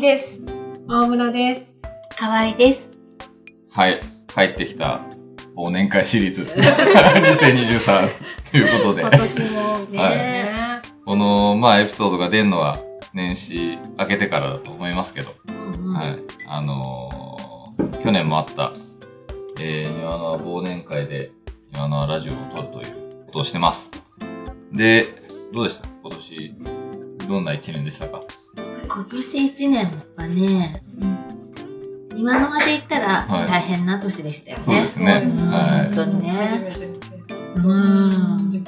です。大村です。かわいです。はい。帰ってきた忘年会シリーズ 2023 ということで今、年もねね。この、まあ、エピソードが出るのは年始明けてからだと思いますけど、うんはい。あのー去年もあった、えー、庭の忘年会で庭のラジオを撮るということをしてます。で、どうでした？今年、どんな一年でしたか？今年一年はね、今のまで言ったらはい大変な年でしたよね。そうですね。そうですねは本当に初ね。うん。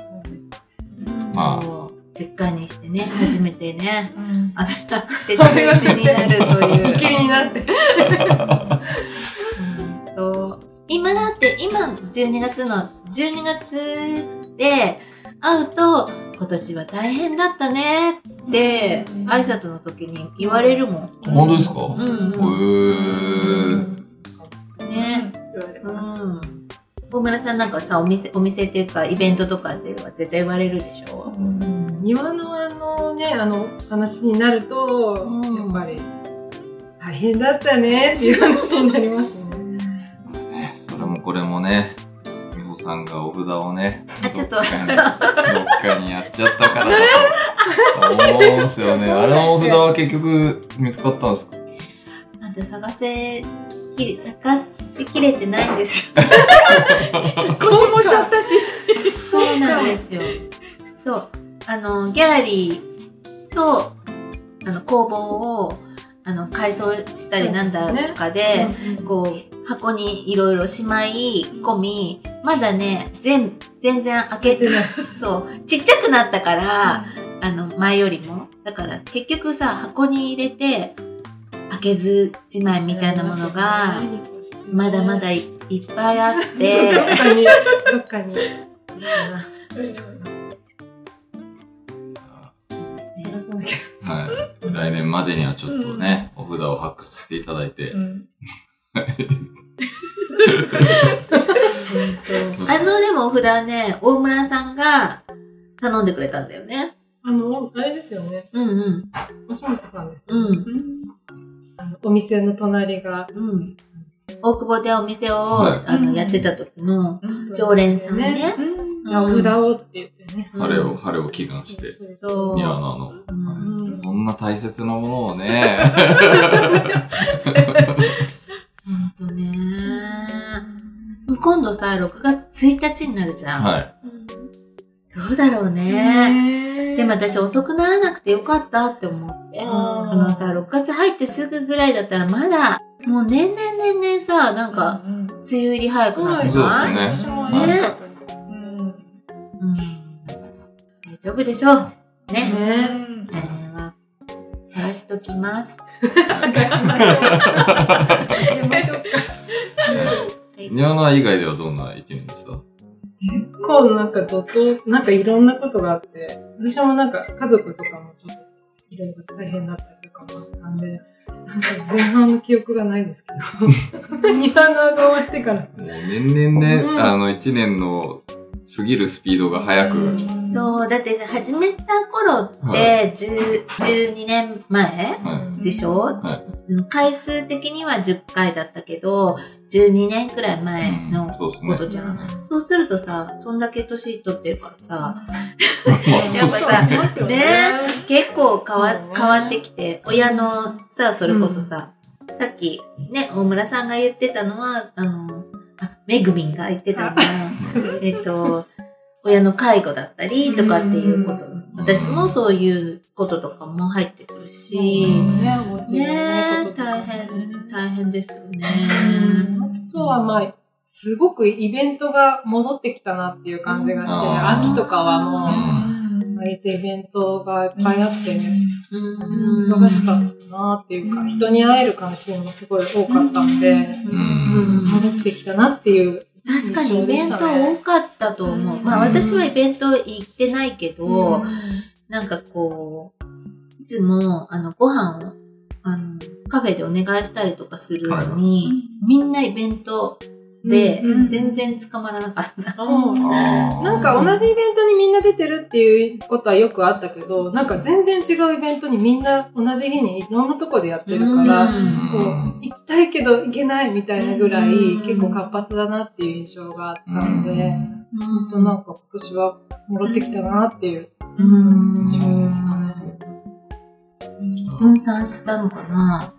まあそう。10回にしてね、初めてね、うん雨が降って中止になるという。余計になって。今だって、今12月の、12月で会うと、今年は大変だったねって、挨拶の時に言われるもん。本当ですか？うんへうん。ー。ね。言われうます。ん。大村さんなんかさ、お店、お店っていうか、イベントとかでは絶対言われるでしょ？庭のあのね、あの話になると、うんやっぱり大変だったねっていう話になりますね。ね、それもこれもね、さんがお札をね、あちょっとどっかにやっちゃったからだと思うんです よね。あのお札は結局見つかったんですか？まだ探せ、きれ、探しきれてないんですよ。腰もしちゃったし。そうなんですよ。そう。あの、ギャラリーと、あの、工房を、あの、改装したりなんだとかで、こう、箱にいろいろしまい込み、まだね、全、全然開けてない。そう。ちっちゃくなったから、あの、前よりも。だから、結局さ、箱に入れて、開けずじまいみたいなものが、まだまだいいっぱいあっどて、っかに、どっかに。はい。来年までにはちょっとね、お札を発掘していただいて。あの、でもお札はね、大村さんが頼んでくれたんだよね。あの、あれですよね。うんうん。吉本さんですよね。うん。あのお店の隣が。うん。大久保でお店を、はいあのやってた時の常連さんね。じゃあ、お札をって言ってね。晴れを、晴れを祈願して、そう。庭のあの、そんな大切なものをね、ほんとね。今度さ、6月1日になるじゃん。はい。どうだろうね。ねでも私遅くならなくてよかったって思って。あのさ、6月入ってすぐぐらいだったらまだ、もう年々年々さ、なんか、うん梅雨入り早くなってそうないですねね丈夫でしょう。ね。ね来年は、探しときます。探しましょう。出ましょうか。庭の以外ではどんな一年でした？結構なんか怒涛、なんかいろんなことがあって、私もなんか家族とかもちょっといろいろ大変だったりとかもあったんで、なんか前半の記憶がないですけど、庭のが終わってから。もう年々ね、うんあの、一年の過ぎるスピードが速く、うん。そう、だって始めた頃っはて、10 12年前はでしょ？は回数的には10回だったけど、12年くらい前のことじゃん。そうするとさ、そんだけ年取ってるからさ、やっぱさね。結構変わそうね変わってきて、親のさ、それこそさ、さっきね、大村さんが言ってたのは、あの、あ、めぐみんが言ってたのは、えっと、親の介護だったりとかっていうこと。私もそういうこととかも入ってくるし、ね、大変、大変ですよね。あとはまあ、すごくイベントが戻ってきたなっていう感じがして、秋とかはもうう、割とイベントがいっぱいあってね、うん。忙しかったなっていうか、人に会える回数もすごい多かったんで、うん。戻ってきたなっていう。確かにイベント多かったと思う。まあ私はイベント行ってないけど、なんかこう、いつも、あの、ご飯を、あの、カフェでお願いしたりとかするのに、みんなイベントで、全然捕まらなかった。なんか同じイベントにみんな出てるっていうことはよくあったけど、なんか全然違うイベントにみんな同じ日にいろんなとこでやってるから、うん。こう行きたいけど行けないみたいなぐらい、うん。結構活発だなっていう印象があったので、本当なんか今年は戻ってきたなっていう。うん。印象でしたね。分散したのかな？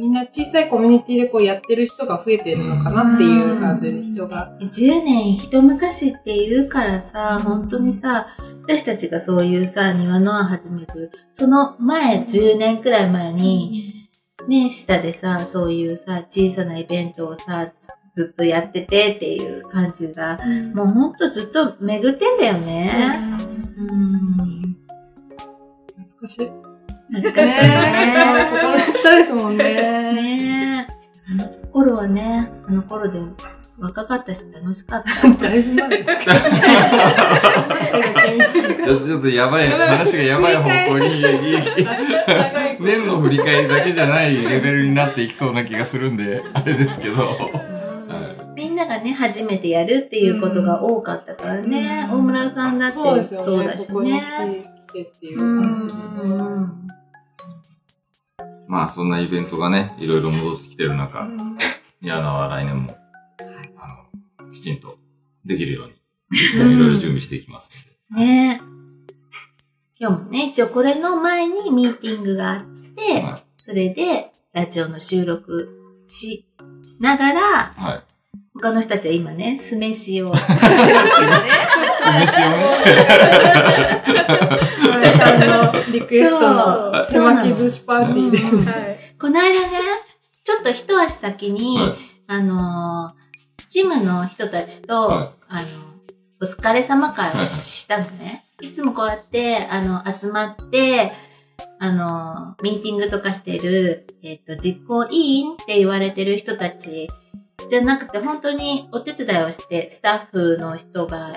みんな小さいコミュニティでこうやってる人が増えてるのかなっていう感じで人が。10年一昔って言うからさ、本当にさ、私たちがそういうさ、庭の輪始める、その前、10年くらい前に、ね、下でさ、そういうさ、小さなイベントをさ、ずずっとやっててっていう感じが、もうほんとずっと巡ってんだよね。うん。懐かしい。懐かしい。ねね。ここの下ですもんね。ねえ。あの頃はね、あの頃で若かったし楽しかった。だい。ぶ前ですけど。ちょっとやばい、話がやばい。方向に、年の振り返りだけじゃない。レベルになってい。きそうな気がするんで、あれですけど。みんながね、初めてやるってい。うことが多かったからね。大村さんだってそうですね。そうだしここに。来てってい。う感じで。ん。まあそんなイベントがね、いろいろ戻ってきてる中、宮野は来年も、あの、きちんとできるように、いろいろ準備していきますので。ね今日もね、一応これの前にミーティングがあって、はそれでラジオの収録しながら、はい。他の人たちは今ね、酢飯を作ってますよね。酢飯をね。村さんのリクエストのき寿司パーティーですね。はい。この間ね、ちょっと一足先に、はいあのージムの人たちと、はあの、お疲れ様会をしたのね。いつもこうやって、あの、集まって、あの、ミーティングとかしてる、えっ、と、実行委員って言われてる人たちじゃなくて、本当にお手伝いをして、スタッフの人が、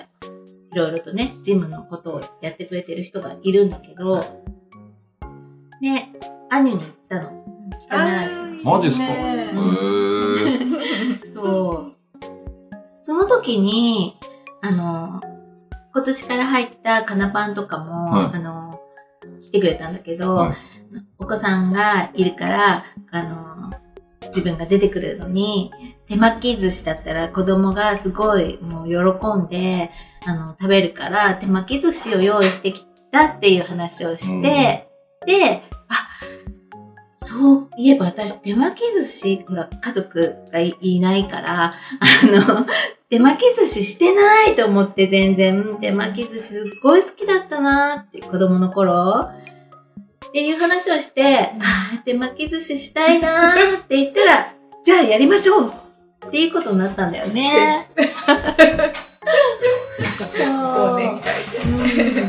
いろいろとね、ジムのことをやってくれてる人がいるんだけど、ね、アニュに行ったの。人習いしに。マジっすか？ねへー。そう。その時に、あの、今年から入ったカナパンとかも、はいあの、来てくれたんだけど、はいお子さんがいるから、あの、自分が出てくるのに、手巻き寿司だったら子供がすごいもう喜んで、あの、食べるから手巻き寿司を用意してきたっていう話をして、で、あ、そういえば私手巻き寿司、ほら、家族がいいないから、あの、手巻き寿司してないと思って全然、手巻き寿司すっごい好きだったなって子供の頃。っていう話をして、ああ、手巻き寿司したいなーって言ったら、じゃあやりましょうっていうことになったんだよね。忘年会で。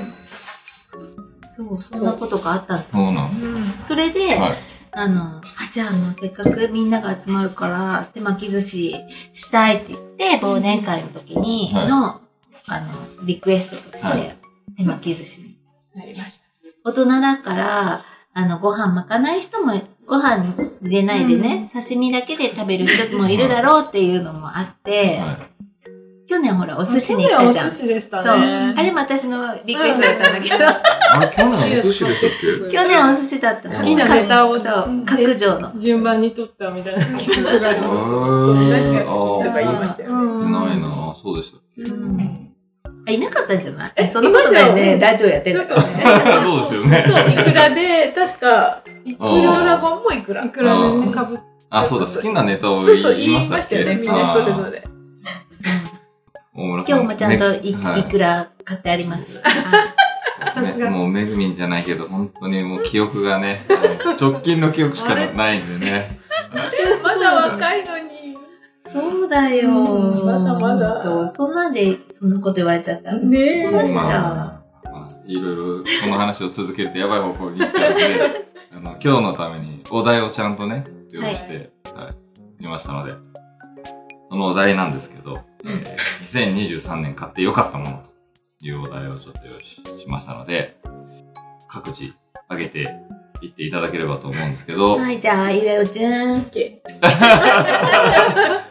そう、そんなことがあった。そう。なんですよ。それで、はい。あの、あ、じゃあもう。せっかくみんなが集まるから、手巻き寿司したいって言って、忘年会の時にはいの、あの、リクエストとしはて、手巻き寿司に。なりました。大人だから、あの、ご飯巻かない人も、ご飯入れないでね、刺身だけで食べる人もいるだろうっていうのもあって、はい。去年ほら、お寿司にしたじゃん。お寿司でしたそう。ね。あれも私のリクエストだったんだけど、あれ、去年お寿司でしたっけ？去年お寿司だったの。好きなネタをそう、角上の。順番に取ったみたいな記憶があります。そ う何が好きとか言いましたよね。うんないなそうでしたっけ？うんあ、いなかったんじゃない？えそんなことないね。ラジオやってんだからね。そうですよね。そう、いくらで、確か、いくらラゴンもいくら。いくらでね、かぶっあ、そうだ、好きなネタをそうそう、言い言いましたっけ？ましたよね、みんなそれぞれ。大村さん今日もちゃんとい,、ねいくら買ってあります？もうめぐみんじゃないけど、本当にもう記憶がね、直近の記憶しかないんでね。まだ若いのに。そうだよ。うんまだまだそんなんで、そんなこと言われちゃった。ねえ。困っちゃうまあ、まあ、いろいろこの話を続けるとやばい方向に行っちゃうので、あの、今日のためにお題をちゃんとね、用意して、はい、見ましたので、そのお題なんですけど、えー2023年買ってよかったものというお題をちょっと用意ししましたので、各自挙げて言っていただければと思うんですけど、はい、じゃあ、ゆえおちゃん。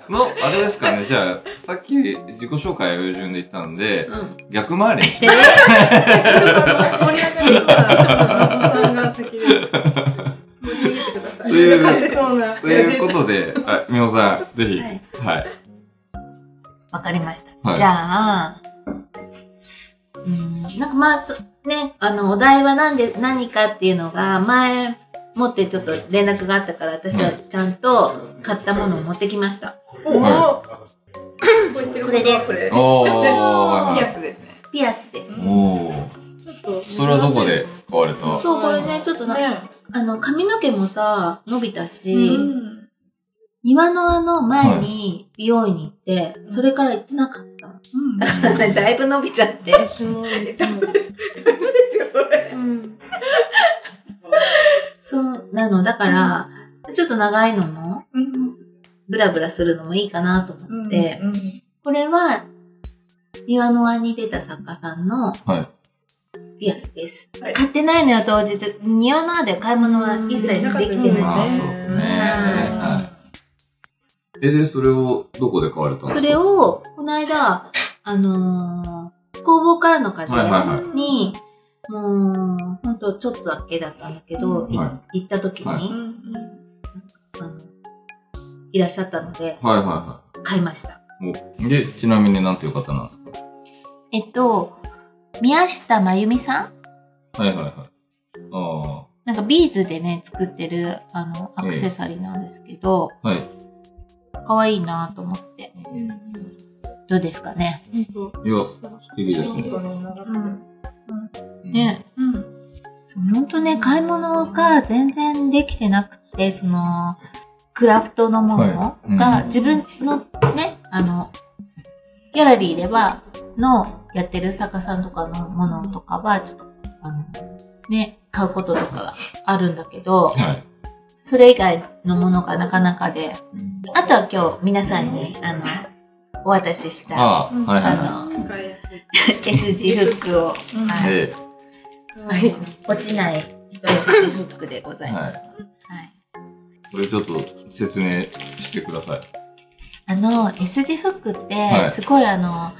の、あれですかね、じゃあ、さっき自己紹介を順で言ったんで、うん。逆回りにしてください。という。ということで、あ、みおさん、ぜひ、はいはい。わかりました。はいじゃあ、うん、なんかまあ、そね、あの、お題はなんで、何かっていうのが、前、持ってちょっと連絡があったから、私はちゃんと買ったものを持ってきました。おはこれですこれ。おー、ピアスですね。ピアスです。おー。ちょっと。それはどこで買われた？そう、これね、ちょっとな、ね。あの、髪の毛もさ、伸びたし、うん庭のあの前に美容院に行って、それから行ってなかったの。だいぶ伸びちゃって。私も、いつも。ですよ、それ。うん。そうなの。だから、ちょっと長いのも、ブラブラするのもいいかなと思って、これは、庭の輪に出た作家さんのはい。ピアスです。はい買ってないのよ、当日。庭の輪で買い物は一切できてないです。そうですね。はいはい。え、で、それをどこで買われたんですか？それを、この間、あのー工房からの風はいはいはい。に、もう、ほんとちょっとだけだったんだけど、い。は行った時に、はい。あのいらっしゃったので、はいはいは買いました。で、ちなみになんていう方なんですか？えっと、宮下真由美さん？はいはいはい。あなんかビーズでね、作ってる、あの、アクセサリーなんですけど、あ、はい。可愛いなと思って。どうですかね？本当いや、素敵ですね。うん。ね。そうほんとね、買い物が全然できてなくて、その、クラフトのものはいが、うん自分のね、あの、ギャラリーでは、の、やってる作家さんとかのものとかは、ちょっと、あの、ね、買うこととかがあるんだけど、はい。それ以外のものがなかなかで、あとは今日皆さんに、あの、お渡しした、あああ、はいはいはの。S 字フックを、い。はいえはい落ちない S 字フックでございます。はい。これちょっと説明してください。あの、S 字フックっては、いすごいあの、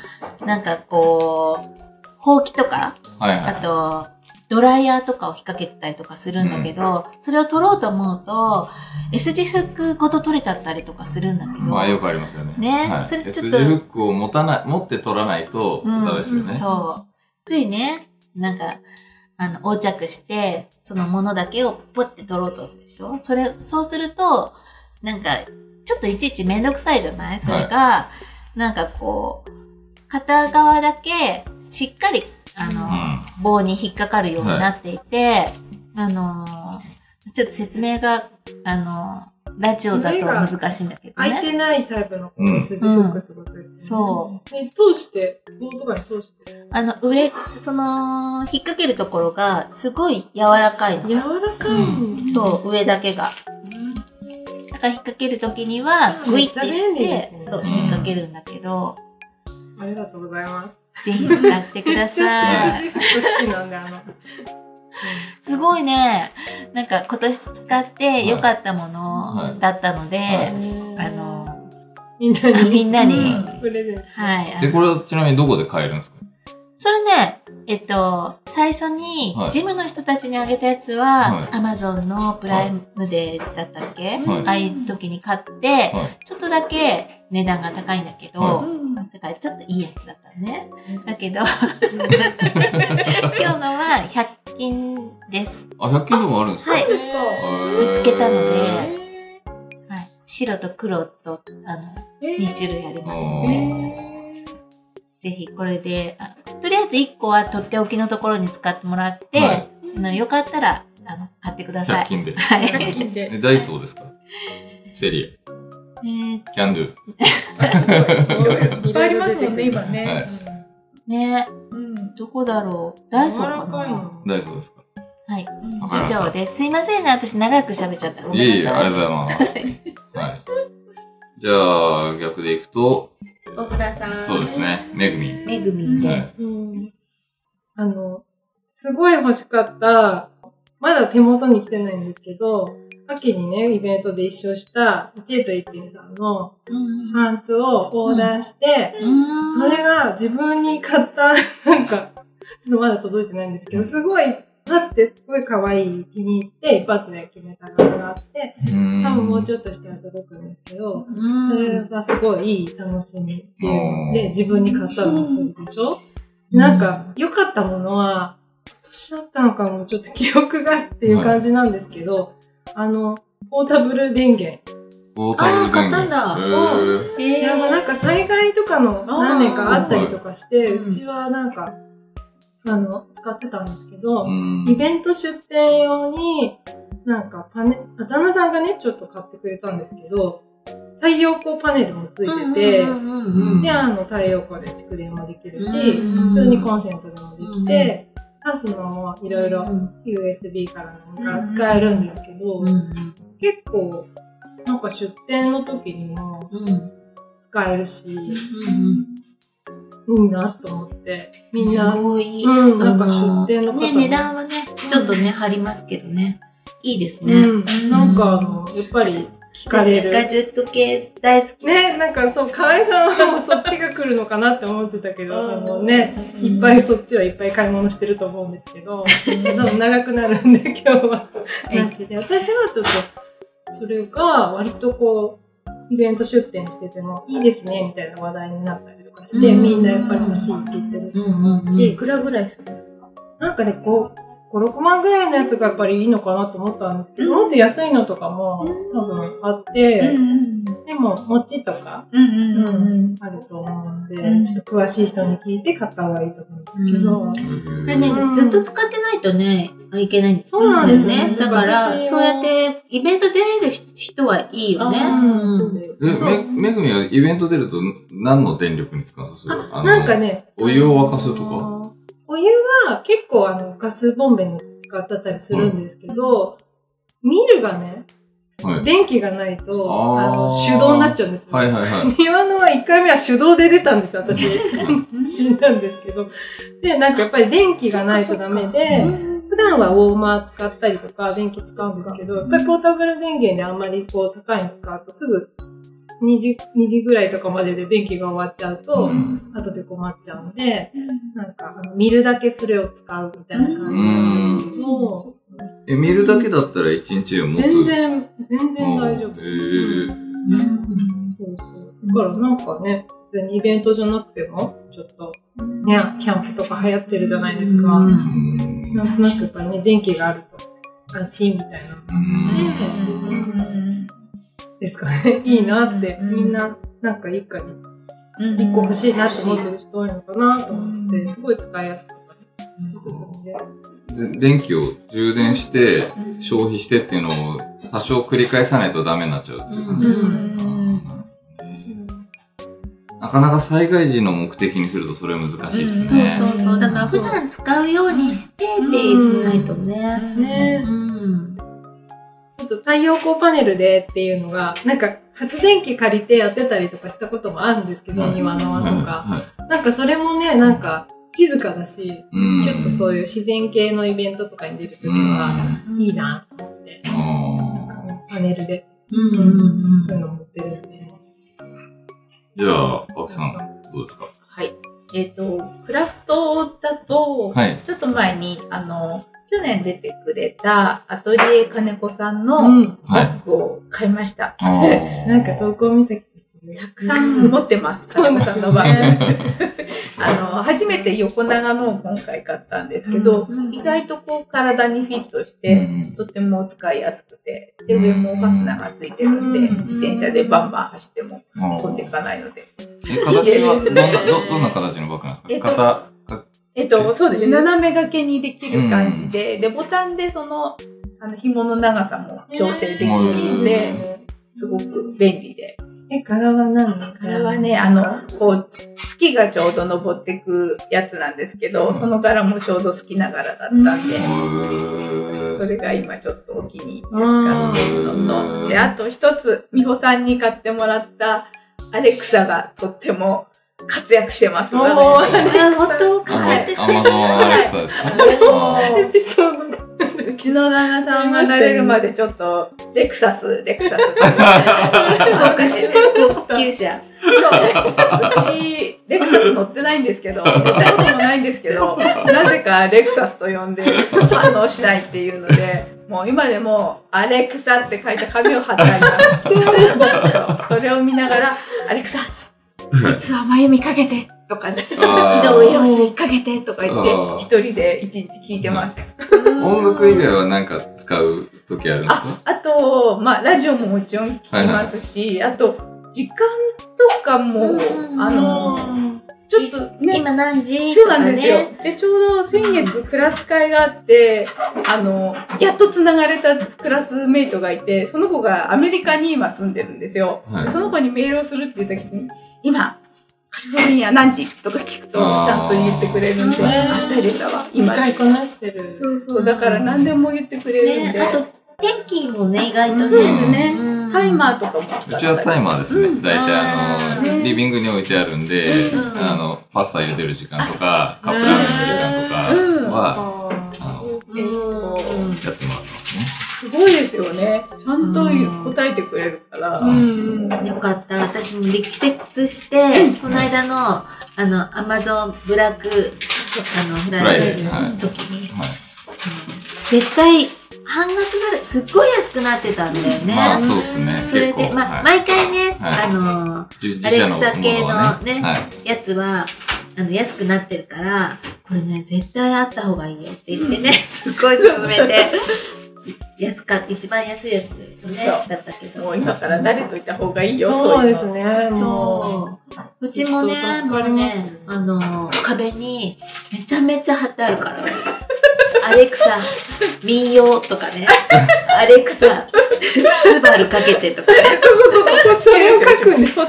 なんかこう、ほうきとか、はいはい。あと、ドライヤーとかを引っ掛けてたりとかするんだけど、それを取ろうと思うと、S 字フックごと取れちゃったりとかするんだけど、まあよくありますよね。ねはい、それちょっと S 字フックを持たない、持って取らないとうんダメですよね。そう。ついね、なんか、あの、横着して、そのものだけをポッて取ろうとするでしょ？それ、そうすると、なんか、ちょっといちいちめんどくさいじゃない？それが、なんかこう、片側だけ、しっかり、あの、うん棒に引っかかるようになっていて、あの、ちょっと説明が、あの、ラジオだと難しいんだけどね。開いてないタイプのうん S 字フックってことですね。。そうね、通して、棒とかに通して？あの、上、その、引っ掛けるところが、すごい柔らかいの。柔らかいんですねそう、上だけが。だから引っ掛けるときには、グイってして、ねそう、うん引っ掛けるんだけど、ありがとうございます。ぜひ使ってください。すごいね、なんか今年使って良かったものだったので、はい。あの、みんなに。みんなに。はい。あで、のこれはちなみにどこで買えるんですか？それね、えっと、最初にはい、ジムの人たちにあげたやつは、はい。アマゾンのプライムデーだったっけ、はい。ああいう時に買って、はい。ちょっとだけ値段が高いんだけど、はだからちょっといいやつだったね。だけど、今日のは100均です。あ、100均でもあるんですか？はい。見つけたので、へはい、白と黒とあのえ2種類ありますのおで、ーぜひこれであ、とりあえず1個はとっておきのところに使ってもらって、はいあのよかったらあの買ってくださ100い。均で。はい。100均で。え、ダイソーですか？セリエ、えーキャンドゥ。いっぱいありますもんね、今はね。い。ねうん。どこだろう？ダイソーかなの。ダイソーですか？はい。以上です。すいませんね、私長く喋っちゃった。いえいえ、ありがとうございます。はいはい。じゃあ、逆でいくと、奥田さん。そうです。ね、めぐみ。めぐみで。はい。うんあの、すごい欲しかった、まだ手元に来てないんですけど、秋にね、イベントで一緒した、一エと一品さんのパンツをオーダーして、それが自分に買った、なんか、ちょっとまだ届いてないんですけど、すごい、だってすごい可愛い気に入って、一発で決めたのがあって、多分もうちょっとしたら届くんですけど、それがすごいいい楽しみっていうので、自分に買ったのをするでしょ？なんか、良かったものは、今年だったのかもちょっと記憶がっていう感じなんですけど、あの、ポータブル電源。ポータブル電源。あー買ったんだ。えいや、もうなんか災害とかの何年かあったりとかして、うちはなんか、あの、使ってたんですけど、うん。イベント出店用に、なんかパネ、あ旦那さんがね、ちょっと買ってくれたんですけど、太陽光パネルもついてて、で、あの、太陽光で蓄電もできるし、普通にコンセントでもできて、挿すのもいろいろ USB からなんか使えるんですけど、結構、なんか出店の時にも使えるし、いいなと思って、みんすな、ごい。うんなんか出店の方もね、値段はね、ちょっとね、張りますけどね。いいですね。うん、なんかあの、やっぱり聞かれる。ガジェット系大好き。ね、なんかそう、河合さんはもうそっちが来るのかなって思ってたけど、うんあのね、いっぱいそっちはいっぱい買い物してると思うんですけど、そう長くなるんで今日はなしで。私はちょっと、それが割とこう、イベント出店しててもいいですね、みたいな話題になったりとかして、うんみんなやっぱり欲しいって言ってるし、いくらぐらいするんですか？なんかね、こう、5、6万ぐらいのやつがやっぱりいいのかなと思ったんですけど、もっと安いのとかも多分あって、でも、餅とか、うんうんあると思うんで、うん。ちょっと詳しい人に聞いて買った方がいいと思うんですけど、これねう、ん。ずっと使ってないとね、いけない。んですそうなんですね。ね。だから、そうやってイベント出れる人はいいよね。め、めぐみはイベント出ると何の電力に使うの？なんかね、お湯を沸かすとかお湯は結構あのガスボンベに使ってたりするんですけど、ミルがね、はい。電気がないと、あの手動になっちゃうんですよ。はいはいはい。庭のは1回目は手動で出たんですよ、私。死んだんですけど。で、なんかやっぱり電気がないとダメで、普段はウォーマー使ったりとか電気使うんですけど、やっぱりポータブル電源であんまりこう高いの使うとすぐ2時、2時ぐらいとかまでで電気が終わっちゃうと、うん後で困っちゃうんで、なんかあの見るだけそれを使うみたいな感じなんですけど、え、見るだけだったら一日を持つ？全然、全然大丈夫。へーそうそう。だからなんかね、普通にイベントじゃなくても、ちょっと、ね、キャンプとか流行ってるじゃないですか。うんうんなんとなくやっぱりね、電気があると安心みたいな。うんですかね。いいなって、うんみんな、なんか一家に一個欲しいなって思ってる人多いのかなと思って、すごい使いやすかった。おすすめで。で電気を充電して、消費してっていうのを多少繰り返さないとダメになっちゃうっていう感じですかね。なかなか災害時の目的にするとそれは難しいですね。そうそうそう。だから普段使うようにしてってしないとね。ねうん。と太陽光パネルでっていうのが、なんか発電機借りてやってたりとかしたこともあるんですけど、はい。庭の輪とか。なんかそれもね、なんか静かだし、うん。ちょっとそういう自然系のイベントとかに出るときは、いいなと思って、あパネルで、そういうの持ってるんで。ーじゃあ、青木さん、どうですか？はい。えっ、と、クラフトだと、はい。ちょっと前に、あの、去年出てくれたアトリエ金子さんのうん。はいバッグを買いました。あー なんか投稿見たたくさん持ってます、そう金子さんのバッグ。ね。あの、初めて横長のを今回買ったんですけど、うん意外とこう体にフィットしうて、んとても使いやすくて、で、上もファスナーがついてるんで、うん自転車でバンバン走っても飛んでいかないので。え形はどんな、ど、どんな形のバッグなんですか？えっとえっと、そうですね。斜め掛けにできる感じで、で、ボタンでその、あの、紐の長さも調整できるので、すごく便利で。え、柄は何？のこれはね、あの、こう、月がちょうど登ってくやつなんですけど、その柄もちょうど好きな柄だったんで、へー。それが今ちょっとお気に入りで使っているのと、で、あと一つ、美穂さんに買ってもらったアレクサがとっても活躍してます。おー。画面であ本当？活躍してる。アマゾンアレクサですエピソードがうちの旦那さんが慣れるまでちょっと、レクサス、レクサス。高級車。高級車。そう。うち、レクサス乗ってないんですけど、乗ったこともないんですけど、なぜかレクサスと呼んで反応しないっていうので、もう今でも、アレクサって書いた紙を貼ってあります。それを見ながら、アレクサ、実は眉見かけて、とかね、井上陽水かけて、とか言って一人で一日聞いてます。音楽以外は何か使う時あるんですか？あと、まあ、ラジオももちろん聞きますし、あと、時間とかも、うんあの、ちょっとね、今何時？そうなんですよ。ね。。で、ちょうど先月クラス会があって、あの、やっと繋がれたクラスメイトがいて、その子がアメリカに今住んでるんですよ。はい。その子にメールをするって言った時に、今、カリフォルニア何時とか聞くと、ちゃんと言ってくれるんで、あ、大丈夫だわ、今。使いこなしてる。そうそう、だから何でも言ってくれるんで。ね、あと、天気もね、意外とね。そうですね。うんタイマーとかもうちはタイマーですね。うん大体あの、リビングに置いてあるんで、うんあの、パスタ茹でる時間とか、カップラーメンする時間とかは、ああの、うんやってもらってますね。すごいですよね。ちゃんと答えてくれるから。よかった。私も力説して、この間の、あの、アマゾンブラック、あの、フライデー。の時に、はい。絶対、半額なる、すっごい安くなってたんだよね。まあ、そうですね。それで、まあ、はい。毎回ね、はい。あの、自アレクサ系のねはい。やつは、あの、安くなってるから、これね、絶対あった方がいいよって言ってね、すっごい勧めて、安か、一番安いやつね、そうだったけど。もう今から慣れといた方がいいよ、そうですね。そう。うちもね、もうね、あの、壁にめちゃめちゃ貼ってあるから。アレクサ、民謡とかね。アレクサ、スバルかけてとかね。う、それを書くんですか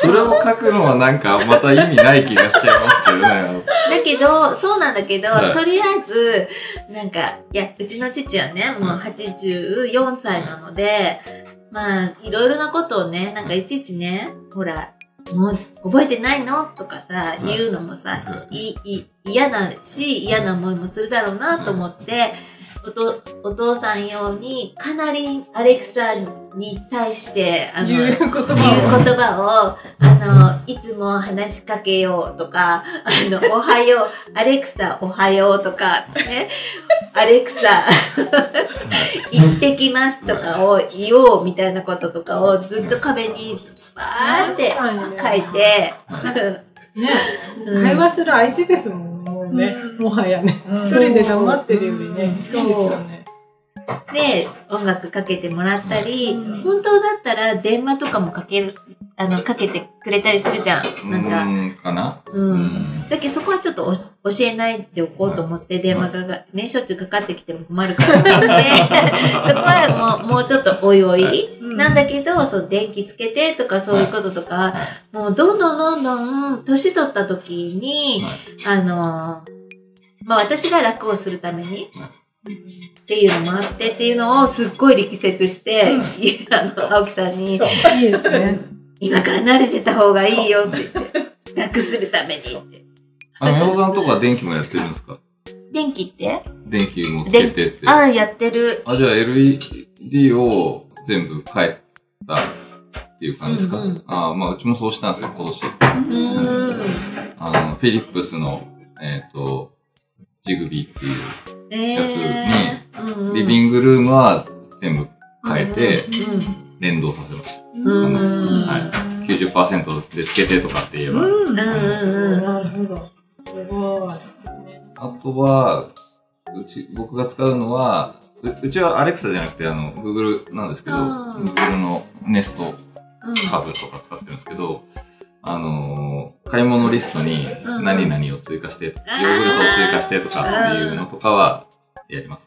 それを書くのはなんかまた意味ない気がしちゃいますけどね。だけど、そうなんだけど、はい。とりあえず、なんか、いや、うちの父はね、もう84歳なので、まあ、いろいろなことをね、なんかいちいちね、ほら、もう覚えてないの？とかさ、い。言うのもさ、はい。い、嫌だし、嫌な思いもするだろうなと思って、おとお父さん用に、かなりアレクサに対して、あの、言う言葉を、あの、いつも話しかけようとか、あの、おはよう、アレクサおはようとか、ね、アレクサ、行ってきますとかを言おうみたいなこととかをずっと壁にバーって書いて、ね、うん会話する相手ですもん、もうね。うんもはやね。うん一人で黙ってるよりね、いいですそうよね。で、音楽かけてもらったり、うん。本当だったら電話とかもかける、あの、かけてくれたりするじゃん。うなんか、ーん、かな？うん。だけどそこはちょっと教えないでおこうと思って、電話がね、しょっちゅうかかってきても困るからって、そこはもう、もうちょっとおいおい。なんだけど、そう、電気つけてとかそういうこととか、はい。もうどんどんどんどん、年取った時に、はい。あの、まあ私が楽をするために、っていうのもあってっていうのをすっごい力説して、あの、青木さんにいいですね。今から慣れてた方がいいよって言って、楽するためにって。あの、みおさんとか電気もやってるんですか？電気って？電気もつけてって。ああ、やってる。あ、じゃあ LED を全部変えたっていう感じですか、うんうんあまあ、うちもそうしたんですよ、今年。うーん。あの、フィリップスの、えっ、と、ジグビーっていう、えやつえー。うんうんリビングルームは全部変えてうん連動させました。うんうんはい90%でつけてとかって言えば。うん。うんうんうんなるほど。すごい。あとは、うち、僕が使うのは、ううちはアレクサじゃなくて、あの、Google なんですけど、あー Google のネストうんハブとか使ってるんですけど、あのー買い物リストにうん何々を追加して、ヨーグルトを追加してとかっていうのとかはやります。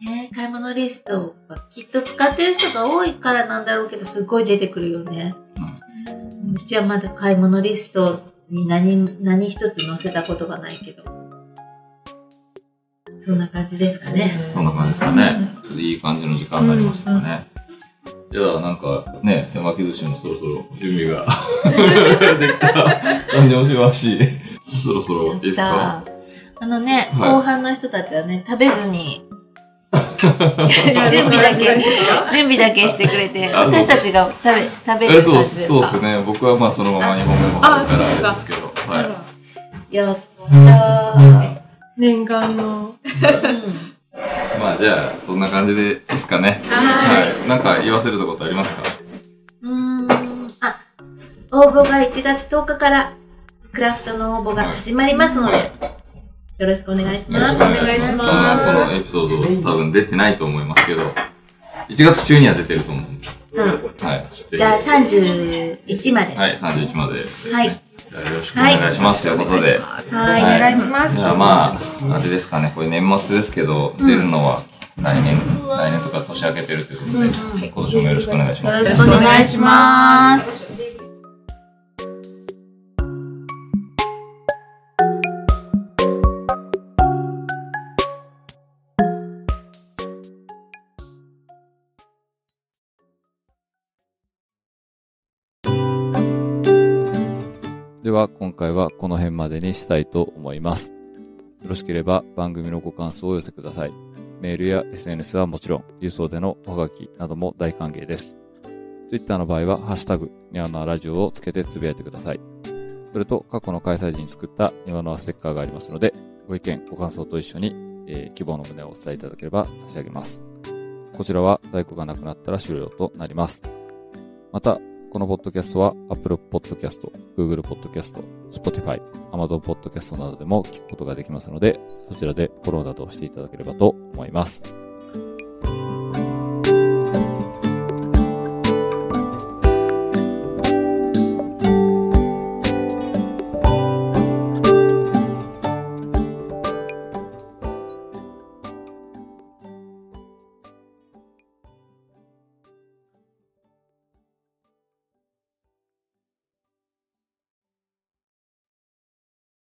ね買い物リストはきっと使ってる人が多いからなんだろうけど、すごい出てくるよね。うちはまだ買い物リストに何、何一つ載せたことがないけど。そんな感じですかね。そんな感じですかね。いい感じの時間になりましたかね。じゃあ、なんかね、手巻き寿司もそろそろ準備が できた感じもしますし、そろそろいいですか？あのね、はい。後半の人たちはね、食べずに、準備だけ、準備だけしてくれて、私たちが食べ、食べえるそう感じですそうかですね。僕はまあそのまま2本目もあるからあれですけど。はやったー。念願の。まあじゃあ、そんな感じでいいですかね。ははい。なんか言わせることありますか？うーん。あ、応募が1月10日から、クラフトの応募が始まりますので、よろしくお願いします。よろしくお願いします。その、このエピソード多分出てないと思いますけど、1月中には出てると思うんで。うん。はい。じゃあ31まで。ははい、31まで。い。じゃあよろしくお願いします。ということで。はい。はいお願いします。じゃあまあ、あれですかね、これ年末ですけど、出るのは来年、来年とか年明けてるということで、今年もよろしくお願いします。よろしくお願いします。回はこの辺までにしたいと思います。よろしければ番組のご感想をお寄せください。メールや SNS はもちろん、郵送でのおはがきなども大歓迎です。Twitter の場合は、ハッシュタグ、ニワノアラジオをつけてつぶやいてください。それと、過去の開催時に作ったニワノアステッカーがありますので、ご意見、ご感想と一緒に、えー希望の旨をお伝えいただければ差し上げます。こちらは在庫がなくなったら終了となります。また、このポッドキャストは Apple Podcast、Google Podcast、Spotify、Amazon Podcast などでも聞くことができますので、そちらでフォローなどをしていただければと思います。